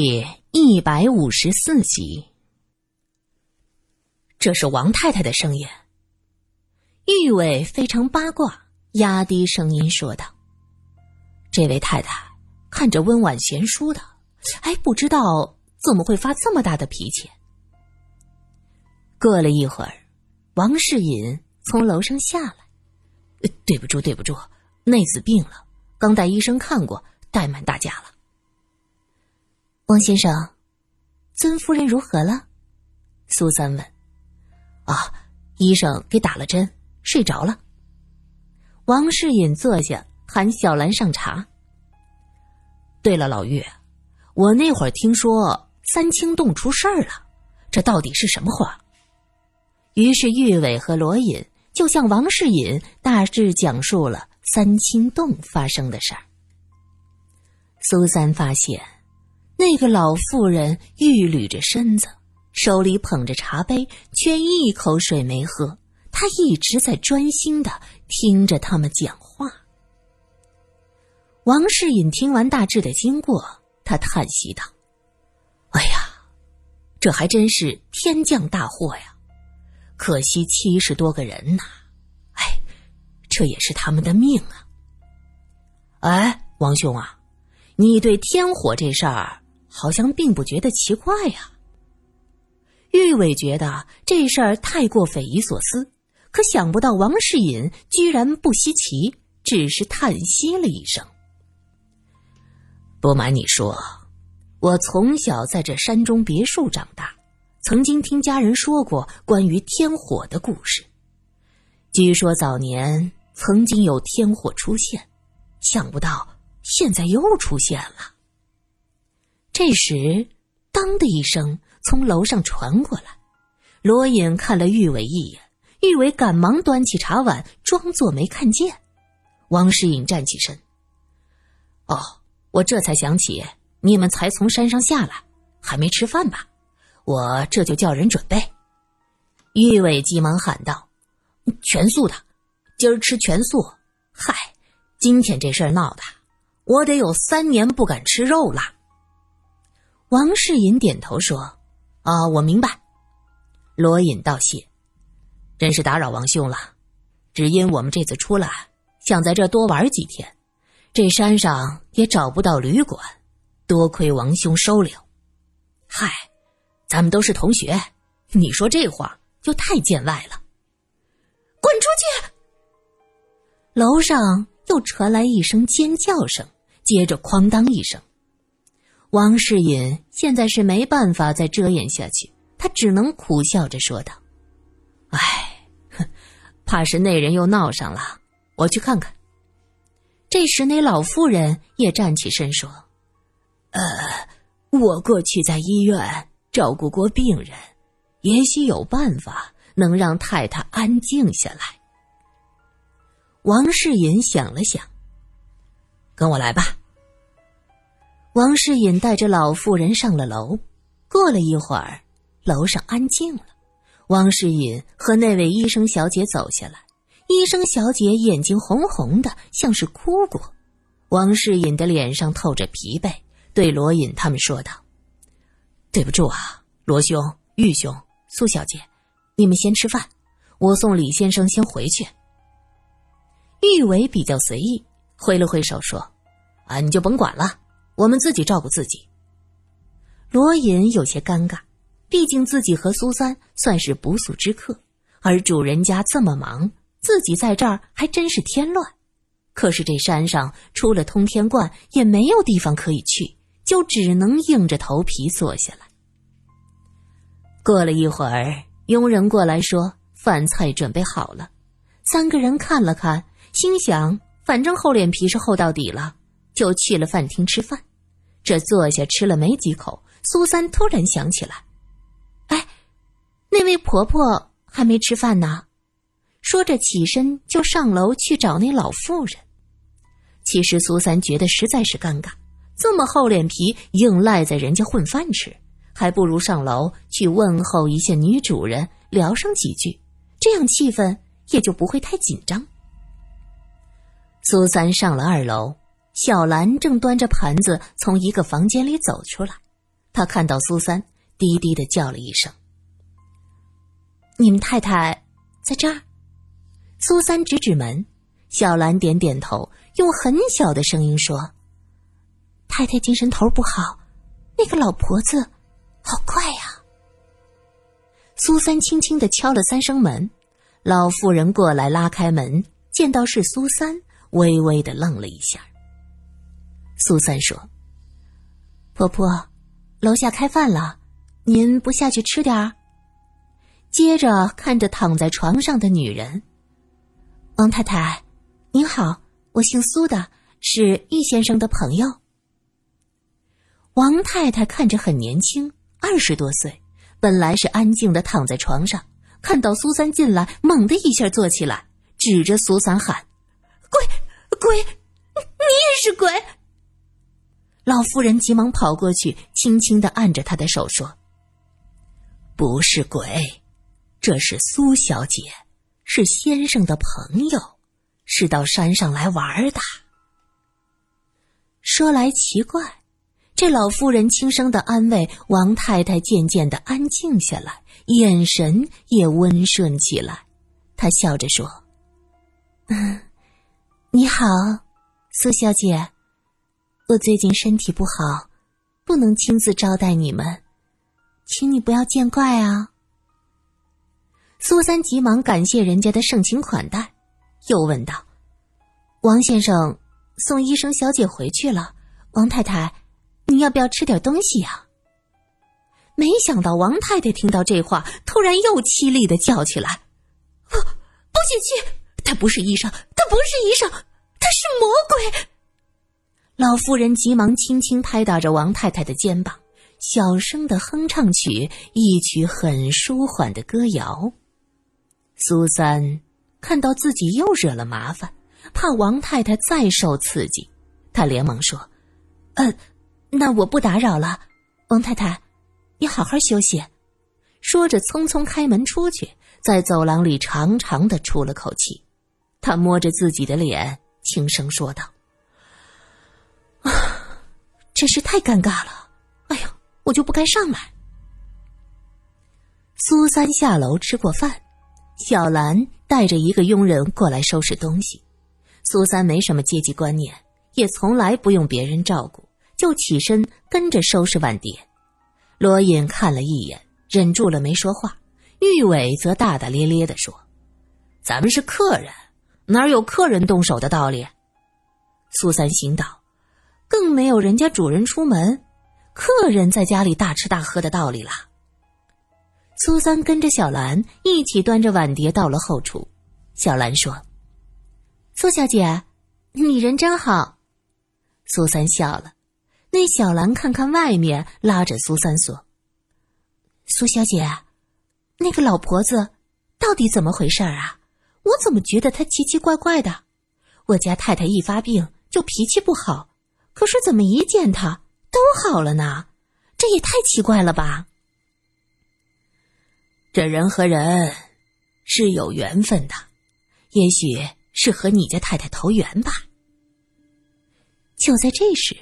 第一百五十四集，这是王太太的声音。玉伟非常八卦，压低声音说道：“这位太太看着温婉贤淑的，哎，不知道怎么会发这么大的脾气。”过了一会儿，王世隐从楼上下来：“对不住，对不住，内子病了，刚带医生看过，怠慢大家了。”王先生，尊夫人如何了？苏三问。啊，医生给打了针，睡着了。王世隐坐下，喊小兰上茶。对了，老岳，我那会儿听说三清洞出事儿了，这到底是什么话？于是玉伟和罗隐就向王世隐大致讲述了三清洞发生的事儿。苏三发现。那个老妇人玉捋着身子，手里捧着茶杯，却一口水没喝。她一直在专心的听着他们讲话。王世隐听完大致的经过，他叹息道：“哎呀，这还真是天降大祸呀！可惜七十多个人呐，哎，这也是他们的命啊。”哎，王兄啊，你对天火这事儿？好像并不觉得奇怪呀。玉伟觉得这事儿太过匪夷所思，可想不到王世隐居然不稀奇，只是叹息了一声。不瞒你说，我从小在这山中别墅长大，曾经听家人说过关于天火的故事。据说早年曾经有天火出现，想不到现在又出现了。这时，当的一声从楼上传过来，罗隐看了玉伟一眼，玉伟赶忙端起茶碗，装作没看见。王世隐站起身：“哦，我这才想起你们才从山上下来，还没吃饭吧？我这就叫人准备。”玉伟急忙喊道：“全素的，今儿吃全素。嗨，今天这事儿闹的，我得有三年不敢吃肉了。”王世隐点头说：“啊，我明白。”罗隐道谢：“真是打扰王兄了。只因我们这次出来，想在这多玩几天，这山上也找不到旅馆，多亏王兄收留。嗨，咱们都是同学，你说这话就太见外了。滚出去！”楼上又传来一声尖叫声，接着哐当一声。王世隐现在是没办法再遮掩下去，他只能苦笑着说道：“哎，哼，怕是那人又闹上了，我去看看。”这时，那老妇人也站起身说：“呃，我过去在医院照顾过病人，也许有办法能让太太安静下来。”王世隐想了想：“跟我来吧。”王世隐带着老妇人上了楼，过了一会儿，楼上安静了。王世隐和那位医生小姐走下来，医生小姐眼睛红红的，像是哭过。王世隐的脸上透着疲惫，对罗隐他们说道：“对不住啊，罗兄、玉兄、苏小姐，你们先吃饭，我送李先生先回去。”玉伟比较随意，挥了挥手说：“啊，你就甭管了。”我们自己照顾自己。罗隐有些尴尬，毕竟自己和苏三算是不速之客，而主人家这么忙，自己在这儿还真是添乱。可是这山上除了通天观，也没有地方可以去，就只能硬着头皮坐下来。过了一会儿，佣人过来说饭菜准备好了，三个人看了看，心想反正厚脸皮是厚到底了，就去了饭厅吃饭。这坐下吃了没几口，苏三突然想起来：“哎，那位婆婆还没吃饭呢。”说着起身就上楼去找那老妇人。其实苏三觉得实在是尴尬，这么厚脸皮硬赖在人家混饭吃，还不如上楼去问候一下女主人，聊上几句，这样气氛也就不会太紧张。苏三上了二楼。小兰正端着盘子从一个房间里走出来，她看到苏三，低低的叫了一声：“你们太太在这儿。”苏三指指门，小兰点点头，用很小的声音说：“太太精神头不好，那个老婆子好怪呀。”苏三轻轻的敲了三声门，老妇人过来拉开门，见到是苏三，微微的愣了一下。苏三说：“婆婆，楼下开饭了，您不下去吃点儿？”接着看着躺在床上的女人。王太太，您好，我姓苏的，是易先生的朋友。王太太看着很年轻，二十多岁，本来是安静的躺在床上，看到苏三进来，猛的一下坐起来，指着苏三喊：“鬼，鬼，你也是鬼！”老妇人急忙跑过去，轻轻的按着他的手说：“不是鬼，这是苏小姐。”是先生的朋友，是到山上来玩的。说来奇怪，这老妇人轻声的安慰王太太，渐渐的安静下来，眼神也温顺起来。她笑着说：“嗯，你好，苏小姐，我最近身体不好，不能亲自招待你们，请你不要见怪啊。”苏三急忙感谢人家的盛情款待，又问道：“王先生送医生小姐回去了，王太太，你要不要吃点东西呀？”没想到王太太听到这话，突然又凄厉的叫起来：“不，不许去！他不是医生，他不是医生，他是魔鬼！”老妇人急忙轻轻拍打着王太太的肩膀，小声的哼唱曲一曲很舒缓的歌谣。苏三看到自己又惹了麻烦，怕王太太再受刺激，他连忙说：“呃，那我不打扰了，王太太，你好好休息。”说着，匆匆开门出去，在走廊里长长的出了口气。他摸着自己的脸，轻声说道：“，真是太尴尬了！哎呦，我就不该上来。”苏三下楼吃过饭。小兰带着一个佣人过来收拾东西，苏三没什么阶级观念，也从来不用别人照顾，就起身跟着收拾碗碟。罗隐看了一眼，忍住了没说话。玉伟则大大咧咧的说：“咱们是客人，哪有客人动手的道理？”苏三心道：“更没有人家主人出门，客人在家里大吃大喝的道理了。”苏三跟着小兰一起端着碗碟到了后厨。小兰说：“苏小姐，你人真好。”苏三笑了。那小兰看看外面，拉着苏三说：“苏小姐，那个老婆子到底怎么回事啊？我怎么觉得她奇奇怪怪的？我家太太一发病就脾气不好，可是怎么一见他都好了呢？这也太奇怪了吧！”这人和人是有缘分的，也许是和你家太太投缘吧。就在这时，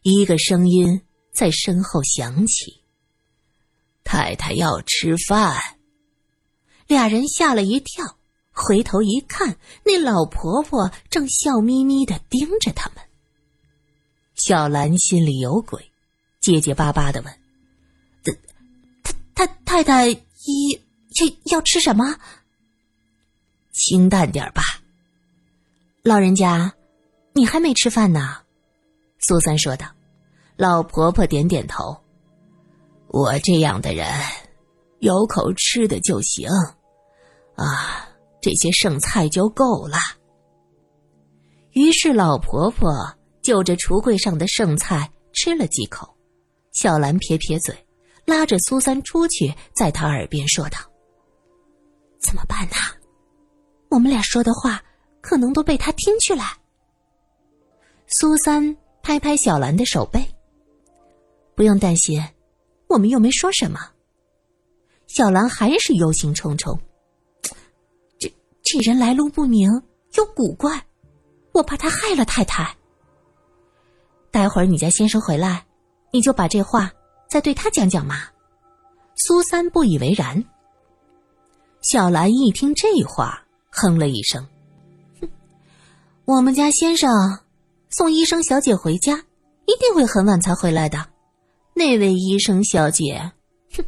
一个声音在身后响起：“太太要吃饭。”俩人吓了一跳，回头一看，那老婆婆正笑眯眯的盯着他们。小兰心里有鬼，结结巴巴的问：“太太太太？”一要要吃什么？清淡点吧。老人家，你还没吃饭呢。苏三说道。老婆婆点点头。我这样的人，有口吃的就行。啊，这些剩菜就够了。于是老婆婆就着橱柜上的剩菜吃了几口。小兰撇撇嘴。拉着苏三出去，在他耳边说道：“怎么办呢？我们俩说的话可能都被他听去了。”苏三拍拍小兰的手背：“不用担心，我们又没说什么。”小兰还是忧心忡忡：“这这人来路不明，又古怪，我怕他害了太太。待会儿你家先生回来，你就把这话。”再对他讲讲嘛。苏三不以为然。小兰一听这话，哼了一声：“哼，我们家先生送医生小姐回家，一定会很晚才回来的。那位医生小姐，哼，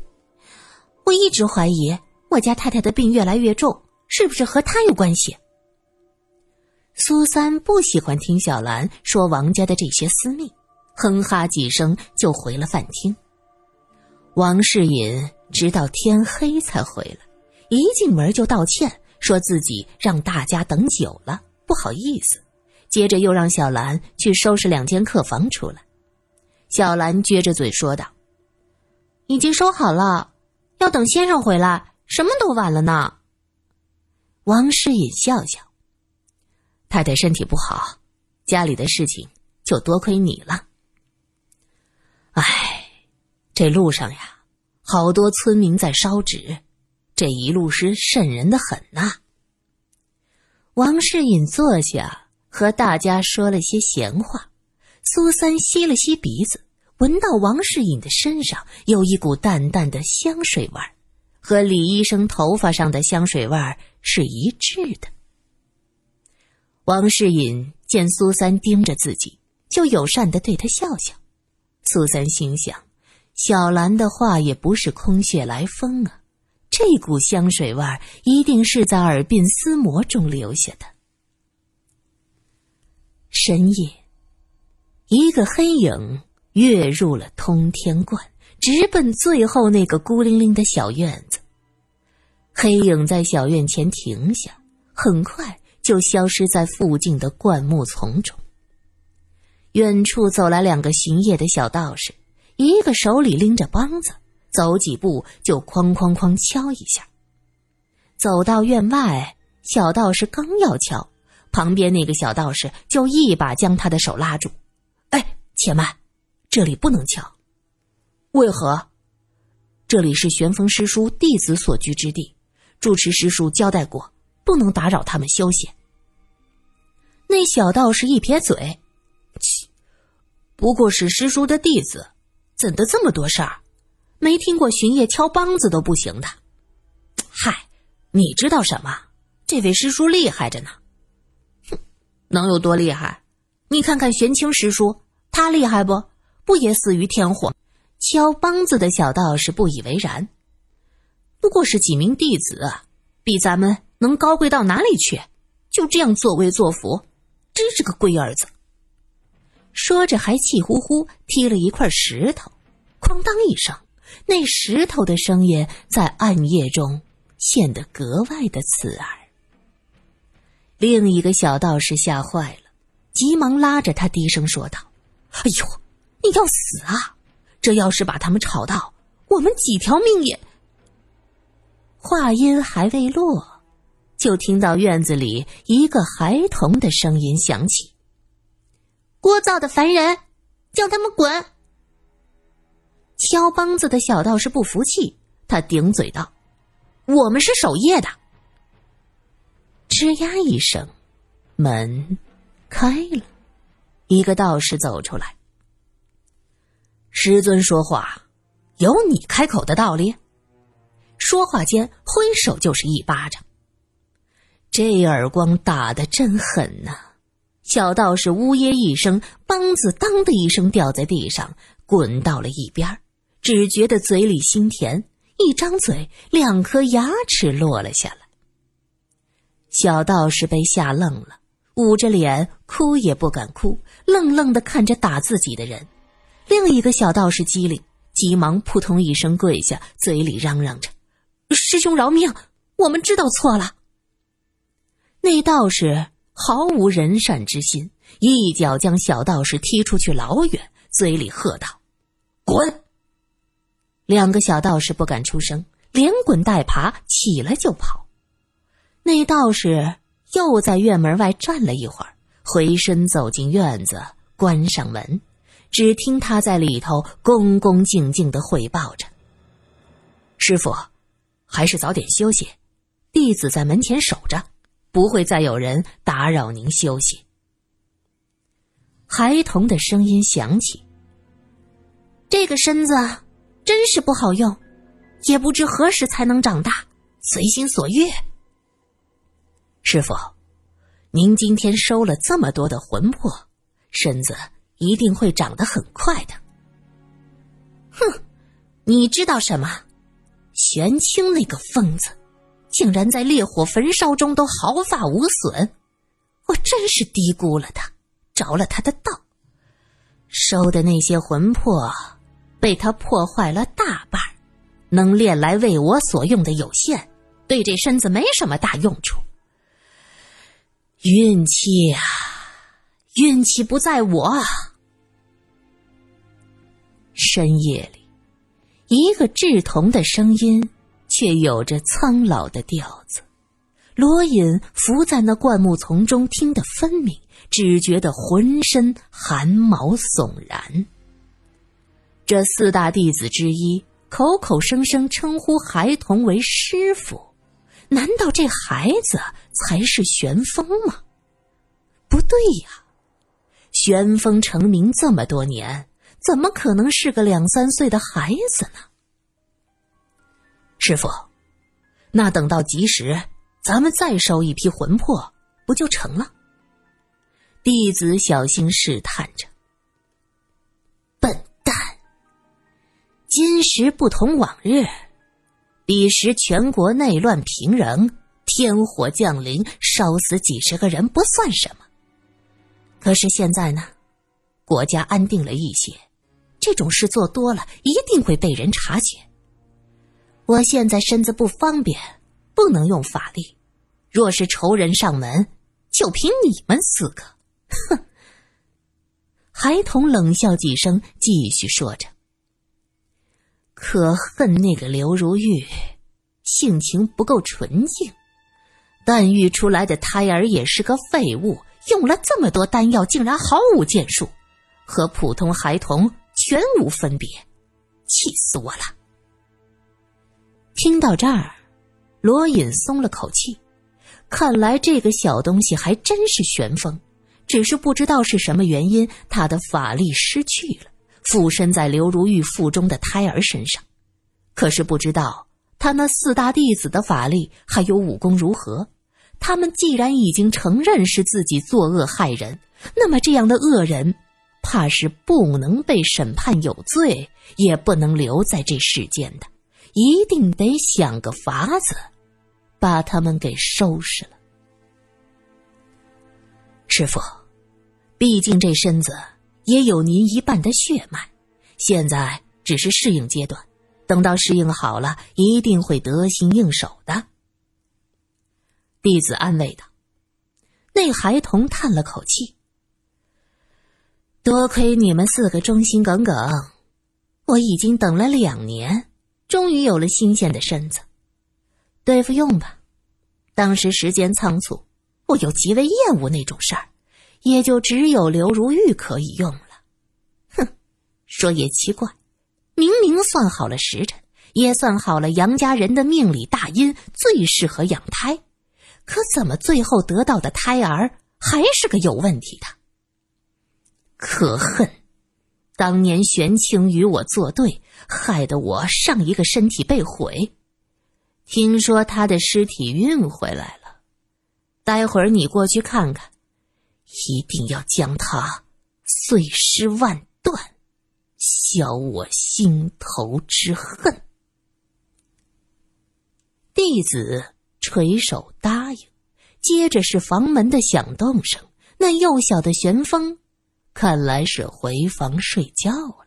我一直怀疑我家太太的病越来越重，是不是和他有关系？”苏三不喜欢听小兰说王家的这些私密，哼哈几声就回了饭厅。王世隐直到天黑才回来，一进门就道歉，说自己让大家等久了，不好意思。接着又让小兰去收拾两间客房出来。小兰撅着嘴说道：“已经收好了，要等先生回来，什么都晚了呢。”王世隐笑笑：“太太身体不好，家里的事情就多亏你了。”唉。这路上呀，好多村民在烧纸，这一路是瘆人的很呐。王世隐坐下，和大家说了些闲话。苏三吸了吸鼻子，闻到王世隐的身上有一股淡淡的香水味儿，和李医生头发上的香水味儿是一致的。王世隐见苏三盯着自己，就友善的对他笑笑。苏三心想。小兰的话也不是空穴来风啊，这股香水味儿一定是在耳鬓厮磨中留下的。深夜，一个黑影跃入了通天观，直奔最后那个孤零零的小院子。黑影在小院前停下，很快就消失在附近的灌木丛中。远处走来两个巡夜的小道士。一个手里拎着梆子，走几步就哐哐哐敲一下。走到院外，小道士刚要敲，旁边那个小道士就一把将他的手拉住：“哎，且慢，这里不能敲。为何？这里是玄风师叔弟子所居之地，住持师叔交代过，不能打扰他们休息。”那小道士一撇嘴：“切，不过是师叔的弟子。”怎的这么多事儿？没听过巡夜敲梆子都不行的。嗨，你知道什么？这位师叔厉害着呢。哼，能有多厉害？你看看玄清师叔，他厉害不？不也死于天火？敲梆子的小道士不以为然。不过是几名弟子，比咱们能高贵到哪里去？就这样作威作福，真是个龟儿子。说着，还气呼呼踢了一块石头，哐当一声，那石头的声音在暗夜中显得格外的刺耳。另一个小道士吓坏了，急忙拉着他低声说道：“哎呦，你要死啊！这要是把他们吵到，我们几条命也……”话音还未落，就听到院子里一个孩童的声音响起。聒噪的凡人，叫他们滚！敲梆子的小道士不服气，他顶嘴道：“我们是守夜的。”吱呀一声，门开了，一个道士走出来。师尊说话，有你开口的道理。说话间，挥手就是一巴掌，这耳光打的真狠呐！小道士呜咽一声，梆子“当”的一声掉在地上，滚到了一边只觉得嘴里心甜，一张嘴，两颗牙齿落了下来。小道士被吓愣了，捂着脸，哭也不敢哭，愣愣的看着打自己的人。另一个小道士机灵，急忙扑通一声跪下，嘴里嚷嚷着：“师兄饶命，我们知道错了。”那道士。毫无人善之心，一脚将小道士踢出去老远，嘴里喝道：“滚！”两个小道士不敢出声，连滚带爬起来就跑。那道士又在院门外站了一会儿，回身走进院子，关上门。只听他在里头恭恭敬敬的汇报着：“师傅，还是早点休息，弟子在门前守着。”不会再有人打扰您休息。孩童的声音响起：“这个身子真是不好用，也不知何时才能长大，随心所欲。师傅，您今天收了这么多的魂魄，身子一定会长得很快的。哼，你知道什么？玄清那个疯子，竟然在烈火焚烧中都毫发无损，我真是低估了他，着了他的道。收的那些魂魄，被他破坏了大半，能练来为我所用的有限，对这身子没什么大用处。运气啊，运气不在我。深夜里，一个稚童的声音却有着苍老的调子。罗隐伏在那灌木丛中，听得分明，只觉得浑身寒毛悚然。这四大弟子之一口口声声称呼孩童为师傅。难道这孩子才是玄风吗？不对呀，玄风成名这么多年，怎么可能是个两三岁的孩子呢？师傅，那等到吉时，咱们再收一批魂魄，不就成了？弟子小心试探着。笨蛋，今时不同往日。彼时全国内乱平仍，天火降临，烧死几十个人不算什么。可是现在呢，国家安定了一些，这种事做多了一定会被人察觉。我现在身子不方便，不能用法力。若是仇人上门，就凭你们四个！哼！孩童冷笑几声，继续说着。可恨那个刘如玉，性情不够纯净，诞育出来的胎儿也是个废物，用了这么多丹药，竟然毫无建树，和普通孩童全无分别，气死我了！听到这儿，罗隐松了口气，看来这个小东西还真是玄风，只是不知道是什么原因，他的法力失去了。附身在刘如玉腹中的胎儿身上，可是不知道他那四大弟子的法力还有武功如何。他们既然已经承认是自己作恶害人，那么这样的恶人，怕是不能被审判有罪，也不能留在这世间的，一定得想个法子，把他们给收拾了。师傅，毕竟这身子。也有您一半的血脉，现在只是适应阶段，等到适应好了，一定会得心应手的。弟子安慰道。那孩童叹了口气：“多亏你们四个忠心耿耿，我已经等了两年，终于有了新鲜的身子，对付用吧。当时时间仓促，我又极为厌恶那种事儿。”也就只有刘如玉可以用了。哼，说也奇怪，明明算好了时辰，也算好了杨家人的命里大阴最适合养胎，可怎么最后得到的胎儿还是个有问题的？可恨！当年玄清与我作对，害得我上一个身体被毁。听说他的尸体运回来了，待会儿你过去看看。一定要将他碎尸万段，消我心头之恨。弟子垂手答应，接着是房门的响动声。那幼小的玄风，看来是回房睡觉了。